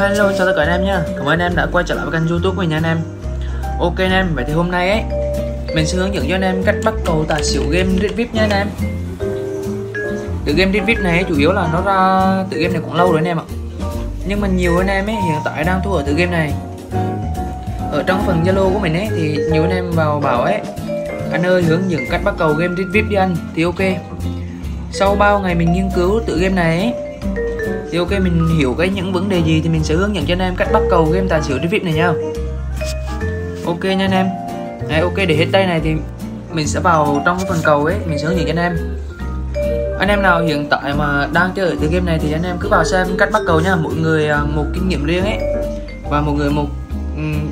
Hello chào tất cả anh em nha Cảm ơn anh em đã quay trở lại với kênh youtube của mình nha anh em. Ok anh em, vậy thì hôm nay ấy Mình sẽ hướng dẫn cho anh em cách bắt cầu tài xỉu game Red VIP nha anh em. Tự game Red VIP này chủ yếu là nó ra tự game này cũng lâu rồi anh em ạ. Nhưng mà nhiều anh em ấy hiện tại đang thua ở tự game này. Ở trong phần Zalo của mình ấy thì nhiều anh em vào bảo ấy Anh ơi hướng dẫn cách bắt cầu game Red VIP đi anh. Thì ok. Sau bao ngày mình nghiên cứu tự game này ấy thì ok mình hiểu cái những vấn đề gì thì mình sẽ hướng dẫn cho anh em cách bắt cầu game tài xỉu VIP này nha. Ok nha anh em. Đấy, ok để hết đây này thì mình sẽ vào trong cái phần cầu ấy mình sẽ hướng dẫn cho anh em. Anh em nào hiện tại mà đang chơi ở cái game này thì anh em cứ vào xem cách bắt cầu nha. Mỗi người à, một kinh nghiệm riêng ấy. Và một người một um,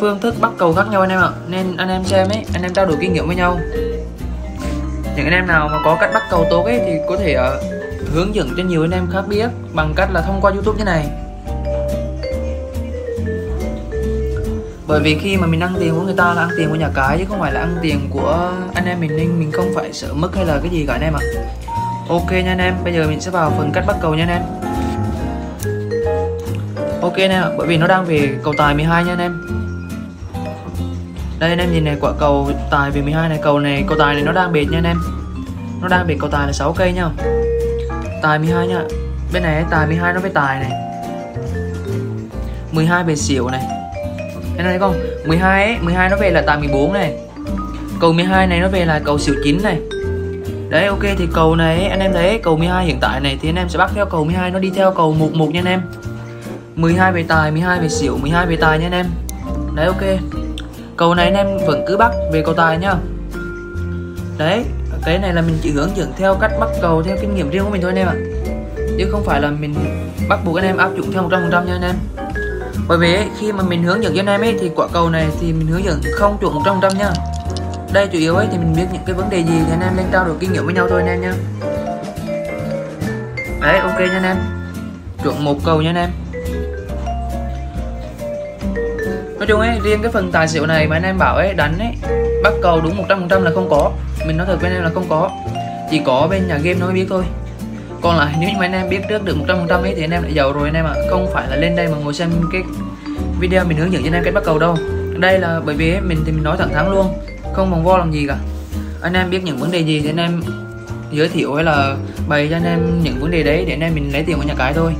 phương thức bắt cầu khác nhau anh em ạ. Nên anh em xem ấy anh em trao đổi kinh nghiệm với nhau. Những anh em nào mà có cách bắt cầu tốt ấy thì có thể uh, hướng dẫn cho nhiều anh em khác biết bằng cách là thông qua YouTube như này. Bởi vì khi mà mình ăn tiền của người ta là ăn tiền của nhà cái chứ không phải là ăn tiền của anh em mình, nên mình không phải sợ mất hay là cái gì cả anh em ạ. Ok nha anh em, bây giờ mình sẽ vào phần cách bắt cầu nha anh em. Ok nè bởi vì nó đang về cầu tài 12 nha anh em. Đây anh em nhìn này, quả cầu tài về 12 này, cầu này, cầu tài này nó đang bệt nha anh em. Nó đang bệt cầu tài là 6 cây nha tài 12 nha. Bên này tài 12 nó với tài này. 12 về xỉu này. Thế này không 12 ấy 12 nó về là tài 14 này. Cầu 12 này nó về là cầu xỉu 9 này. Đấy, ok, thì cầu này, anh em thấy cầu 12 hiện tại này thì anh em sẽ bắt theo cầu 12 nó đi theo cầu 11 nha anh em. 12 về tài 12 về xỉu 12 về tài nha anh em. Đấy, ok. Cầu này anh em vẫn cứ bắt về cầu tài nhá đấy cái này là mình chỉ hướng dẫn theo cách bắt cầu theo kinh nghiệm riêng của mình thôi anh em ạ. Chứ không phải là mình bắt buộc anh em áp dụng theo 100% nha anh em. Bởi vì ấy, khi mà mình hướng dẫn cho anh em ấy thì quả cầu này thì mình hướng dẫn không chuẩn 100% nha. Đây chủ yếu ấy thì mình biết những cái vấn đề gì thì anh em lên trao đổi kinh nghiệm với nhau thôi anh em nha. Đấy ok nha anh em. Chuẩn một cầu nha anh em. Nói chung ấy riêng cái phần tài xỉu này mà anh em bảo ấy đánh ấy bắt cầu đúng 100% là không có. Mình nói thật với anh em là không có. Chỉ có bên nhà game nó mới biết thôi. Còn lại, nếu như mà anh em biết trước được 100% ấy thì anh em đã giàu rồi anh em ạ. À. không phải là lên đây mà ngồi xem cái video mình hướng dẫn cho anh em cách bắt cầu đâu. Đây là bởi vì mình thì mình nói thẳng thắn luôn. Không vòng vo làm gì cả. Anh em biết những vấn đề gì thì anh em giới thiệu hay là bày cho anh em những vấn đề đấy để anh em mình lấy tiền của nhà cái thôi.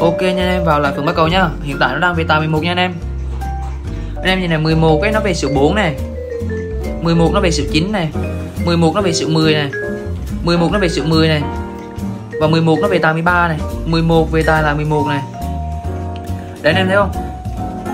Ok nha anh em, vào lại phần bắt cầu nhá hiện tại nó đang về tài 11 nha anh em anh em nhìn này 11 cái nó về sự 4 này 11 nó về sự 9 này 11 nó về sự 10 này 11 nó về sự 10 này và 11 nó về tài 13 này 11 về tài là 11 này đấy anh em thấy không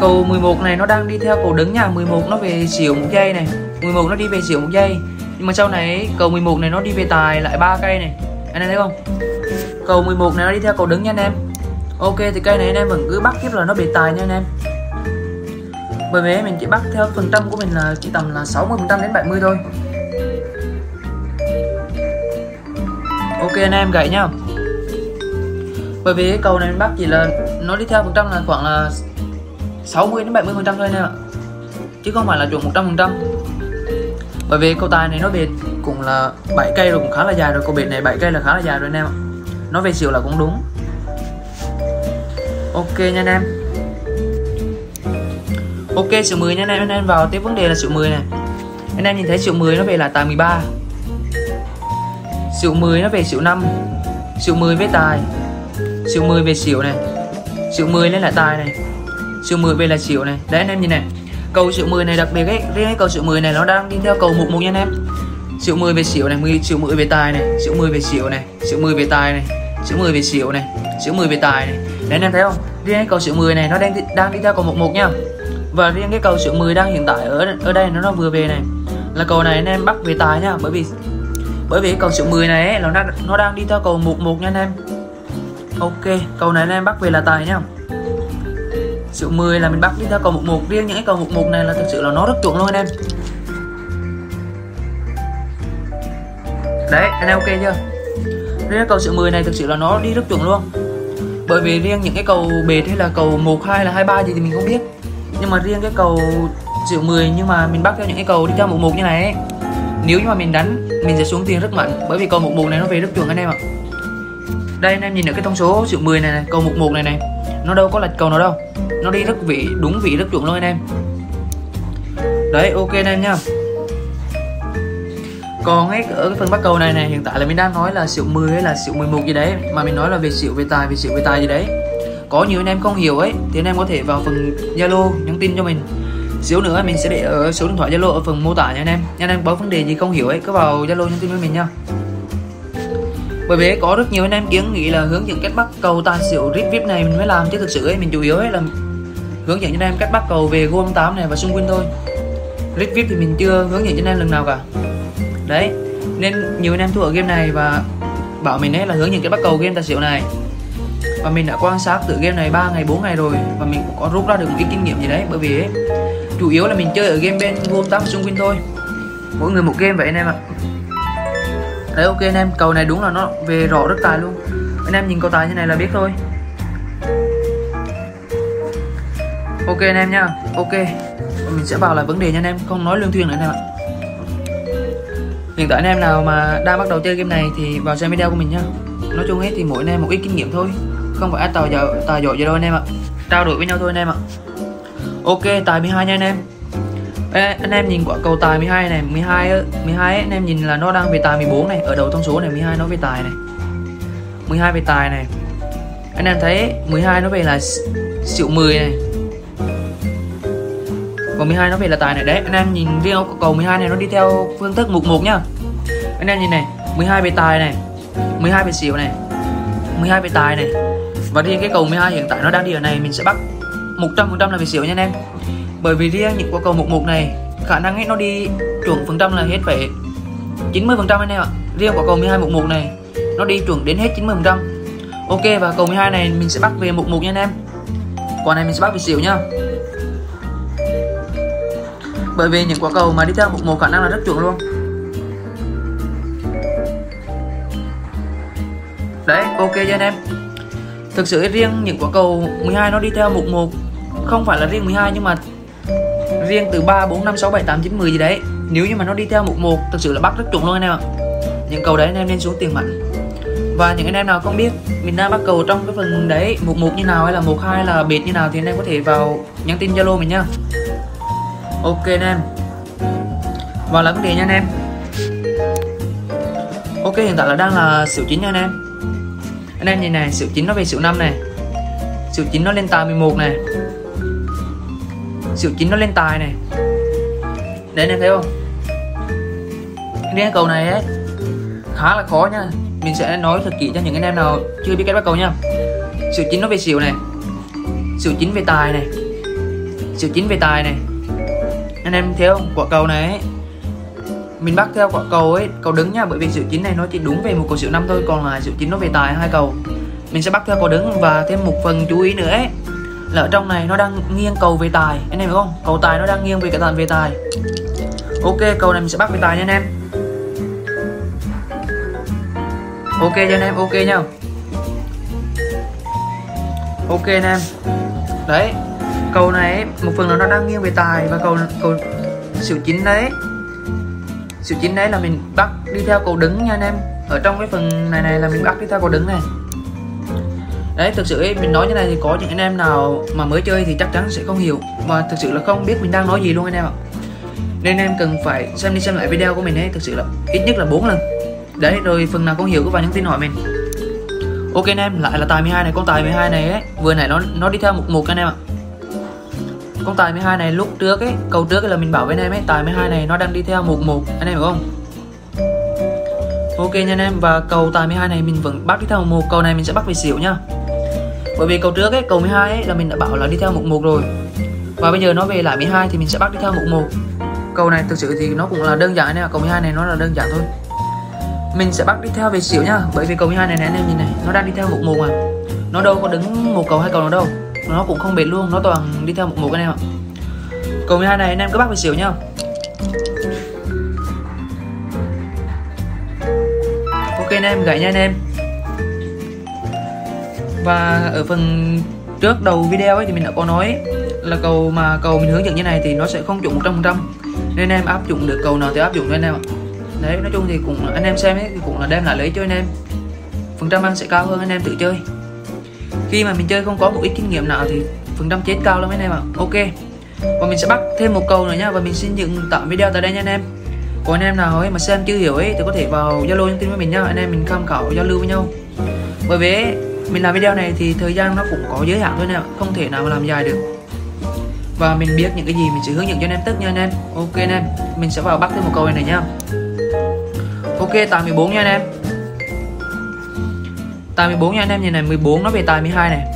cầu 11 này nó đang đi theo cầu đứng nha 11 nó về xỉu một giây này 11 nó đi về xỉu một giây nhưng mà sau này cầu 11 này nó đi về tài lại ba cây này anh em thấy không cầu 11 này nó đi theo cầu đứng nha anh em ok thì cây này anh em vẫn cứ bắt tiếp là nó bị tài nha anh em bởi vì mình chỉ bắt theo phần trăm của mình là chỉ tầm là 60 phần trăm đến 70 thôi. Ok, anh em gậy nhá. Bởi vì cái cầu này mình bắt chỉ là nó đi theo phần trăm là khoảng là 60 đến 70 phần trăm thôi anh em ạ. Chứ không phải là chuẩn 100 phần trăm. Bởi vì cầu tài này nó biệt cũng là 7 cây rồi cũng khá là dài rồi. Cầu biệt này 7 cây là khá là dài rồi anh em ạ. Nó về chiều là cũng đúng. Ok nha anh em. Ok số 10 nha anh em, anh em vào tiếp vấn đề là số 10 này Anh em nhìn thấy số 10 nó về là tài 13 Số 10 nó về số 5 Số 10 với tài Số 10 về xỉu này Số 10 lên là tài này Số 10 về là xỉu này Đấy anh em nhìn này Cầu số 10 này đặc biệt ấy Riêng cái cầu số 10 này nó đang đi theo cầu 11 nha anh em Số 10 về xỉu này 10, Số 10 về tài này Số 10 về xỉu này Số 10 về tài này Số 10 về xỉu này Số 10 về tài này Đấy anh em thấy không Riêng cái cầu số 10 này nó đang đang đi theo cầu 11 nha và riêng cái cầu số 10 đang hiện tại ở ở đây nó nó vừa về này. Là cầu này anh em bắt về tài nha bởi vì bởi vì cầu số 10 này ấy, nó đang nó đang đi theo cầu 11 nha anh em. Ok cầu này anh em bắt về là tài nha. Số 10 là mình bắt đi theo cầu 11 riêng những cái cầu 11 này là thực sự là nó rất chuẩn luôn anh em. Đấy anh em ok chưa? Riêng cái cầu số 10 này thực sự là nó đi rất chuẩn luôn. Bởi vì riêng những cái cầu bệt hay là cầu 1 2 là 23 gì thì mình không biết nhưng mà riêng cái cầu triệu 10 nhưng mà mình bắt theo những cái cầu đi theo một một như này ấy. Nếu như mà mình đánh mình sẽ xuống tiền rất mạnh bởi vì cầu một một này nó về rất chuẩn anh em ạ. Đây anh em nhìn được cái thông số triệu 10 này, này cầu 11 này này nó đâu có lệch cầu nào đâu. Nó đi rất vị đúng vị rất chuẩn luôn anh em. Đấy ok anh em nha. Còn ấy ở cái phần bắt cầu này này hiện tại là mình đang nói là xỉu 10 hay là xỉu 11 gì đấy mà mình nói là về xỉu về tài về xỉu về tài gì đấy có nhiều anh em không hiểu ấy, thì anh em có thể vào phần zalo nhắn tin cho mình. Xíu nữa mình sẽ để ở số điện thoại zalo ở phần mô tả nha anh em. Nha anh em có vấn đề gì không hiểu ấy, cứ vào zalo nhắn tin với mình nha. Bởi vì có rất nhiều anh em kiến nghĩ là hướng dẫn cách bắt cầu tàn xỉu rip vip này mình mới làm, chứ thực sự ấy, mình chủ yếu ấy là hướng dẫn cho anh em cách bắt cầu về gom 8 này và xung quanh thôi. Rip vip thì mình chưa hướng dẫn cho anh em lần nào cả. Đấy, nên nhiều anh em thua ở game này và bảo mình ấy là hướng dẫn cách bắt cầu game tài xỉu này và mình đã quan sát từ game này 3 ngày 4 ngày rồi. Và mình cũng có rút ra được một ít kinh nghiệm gì đấy bởi vì ấy, chủ yếu là mình chơi ở game bên gom 8 xung quanh thôi. Mỗi người một game vậy anh em ạ. Đấy ok anh em. Cầu này đúng là nó về rõ rất tài luôn. Anh em nhìn cầu tài như này là biết thôi. Ok anh em nha. Ok. Mình sẽ vào lại vấn đề nha anh em. Không nói lương thuyền nữa anh em ạ. Hiện tại anh em nào mà đang bắt đầu chơi game này thì vào xem video của mình nhá nói chung hết thì mỗi anh em một ít kinh nghiệm thôi không phải tàu giỏi tài giỏi gì đâu anh em ạ trao đổi với nhau thôi anh em ạ ok tài 12 nha anh em Ê, anh em nhìn quả cầu tài 12 này 12 12 ấy, anh em nhìn là nó đang về tài 14 này ở đầu thông số này 12 nó về tài này 12 về tài này anh em thấy 12 nó về là xỉu 10 này còn 12 nó về là tài này đấy anh em nhìn riêng cầu 12 này nó đi theo phương thức mục 1 nhá anh em nhìn này 12 về tài này 12 về xỉu này 12 về tài này và riêng cái cầu 12 hiện tại nó đang đi ở này, mình sẽ bắt 100% là về xỉu nha anh em. Bởi vì riêng những quả cầu 11 này, khả năng ấy nó đi chuẩn phần trăm là hết phải 90 phần trăm anh em ạ. Riêng quả cầu 12 11 này, nó đi chuẩn đến hết 90 phần trăm. Ok, và cầu 12 này mình sẽ bắt về 11 nha anh em. Quả này mình sẽ bắt về xỉu nhá bởi vì những quả cầu mà đi theo 11 khả năng là rất chuẩn luôn. Đấy, ok cho anh em thực sự riêng những quả cầu 12 nó đi theo 11 không phải là riêng 12 nhưng mà riêng từ 3, 4, 5, 6, 7, 8, 9, 10 gì đấy. Nếu như mà nó đi theo mục 1 thực sự là bắt rất chuẩn luôn anh em ạ. Những cầu đấy anh em nên xuống tiền mạnh và những anh em nào không biết mình đang bắt cầu trong cái phần đấy mục 1 như nào hay là mục 2 là biệt như nào thì anh em có thể vào nhắn tin zalo mình nhá. Ok anh em. Vào là vấn đề nha anh em. Ok hiện tại là đang là xỉu chín nha anh em anh em nhìn này xỉu chín nó về xỉu 5 này xỉu chín nó lên tài 11 này xỉu chín nó lên tài này đấy anh em thấy không? Cái cầu này ấy khá là khó nha. Mình sẽ nói thật kỹ cho những anh em nào chưa biết cách bắt cầu nha. Xỉu chín nó về xỉu này xỉu chín về tài này xỉu chín về tài này anh em thấy không? Quả cầu này ấy, mình bắt theo quả cầu ấy, cầu đứng nha, bởi vì sự chín này nó chỉ đúng về một cầu sự năm thôi, còn là sự chín nó về tài hai cầu. Mình sẽ bắt theo cầu đứng và thêm một phần chú ý nữa ấy. Là ở trong này nó đang nghiêng cầu về tài, anh em hiểu không? Cầu tài nó đang nghiêng về cái dàn về tài. Ok, cầu này mình sẽ bắt về tài nha anh em. Ok cho anh em, ok nha. Ok anh em. Đấy, cầu này một phần là nó đang nghiêng về tài và cầu cầu xỉu chín đấy xỉu chín đấy là mình bắt đi theo cầu đứng nha anh em. Ở trong cái phần này này là mình bắt đi theo cầu đứng này. Đấy thực sự ấy, mình nói như này thì có những anh em nào mà mới chơi thì chắc chắn sẽ không hiểu. Và thực sự là không biết mình đang nói gì luôn anh em ạ. Nên em cần phải xem đi xem lại video của mình ấy thực sự là ít nhất là 4 lần. Đấy rồi phần nào không hiểu cứ vào nhắn tin hỏi mình. Ok anh em lại là tài 12 này con tài 12 này ấy. Vừa nãy nó nó đi theo một một anh em ạ con tài 12 này lúc trước ấy câu trước ấy là mình bảo với anh em ấy, tài 12 này nó đang đi theo một một, anh em hiểu không? Ok nha anh em, và cầu tài 12 này mình vẫn bắt đi theo một cầu này mình sẽ bắt về xỉu nhá bởi vì cầu trước ấy, cầu 12 ấy là mình đã bảo là đi theo mục một rồi. Và bây giờ nó về lại 12 thì mình sẽ bắt đi theo mục một. Cầu này thực sự thì nó cũng là đơn giản này cầu 12 này nó là đơn giản thôi. Mình sẽ bắt đi theo về xỉu nhá bởi vì cầu 12 này này anh em nhìn này, nó đang đi theo mục một mà. Nó đâu có đứng một cầu hai cầu nào đâu nó cũng không bền luôn, nó toàn đi theo mục một anh em ạ. Cầu 12 này anh em cứ bắt về xỉu nhá. Ok anh em, gãy nha anh em. Và ở phần trước đầu video ấy thì mình đã có nói là cầu mà cầu mình hướng dẫn như này thì nó sẽ không chuẩn 100% nên em áp dụng được cầu nào thì áp dụng cho anh em ạ. Đấy, nói chung thì cũng anh em xem ấy thì cũng là đem lại lấy cho anh em. Phần trăm ăn sẽ cao hơn anh em tự chơi khi mà mình chơi không có một ít kinh nghiệm nào thì phần trăm chết cao lắm anh em ạ. Ok. Và mình sẽ bắt thêm một câu nữa nhá và mình xin dừng tạm video tại đây nha anh em. Còn anh em nào ấy mà xem chưa hiểu ấy thì có thể vào zalo nhắn tin với mình nhá anh em mình tham khảo giao lưu với nhau. Bởi vì mình làm video này thì thời gian nó cũng có giới hạn thôi nè không thể nào mà làm dài được. Và mình biết những cái gì mình sẽ hướng dẫn cho anh em tức nha anh em. Ok anh em. Mình sẽ vào bắt thêm một câu này, này nhá ok tài 14 nha anh em tài 14 nha anh em nhìn này 14 nó về tài 12 này.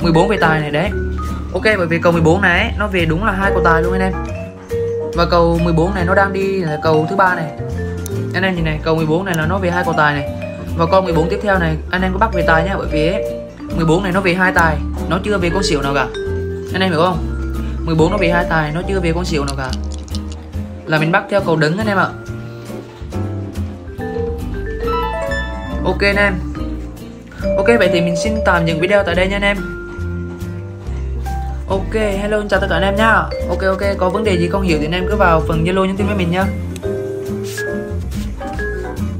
14 về tài này đấy. Ok bởi vì cầu 14 này nó về đúng là hai cầu tài luôn anh em. Và cầu 14 này nó đang đi là cầu thứ ba này. Anh em nhìn này cầu 14 này là nó về hai cầu tài này. Và con 14 tiếp theo này anh em có bắt về tài nhá bởi vì ấy, 14 này nó về hai tài nó chưa về con xỉu nào cả. Anh em hiểu không? 14 nó về hai tài nó chưa về con xỉu nào cả. Là mình bắt theo cầu đứng anh em ạ. Ok anh em. Ok, vậy thì mình xin tạm dừng video tại đây nha anh em. Ok, hello, chào tất cả anh em nhá ok ok, có vấn đề gì không hiểu thì anh em cứ vào phần zalo nhắn tin với mình nhá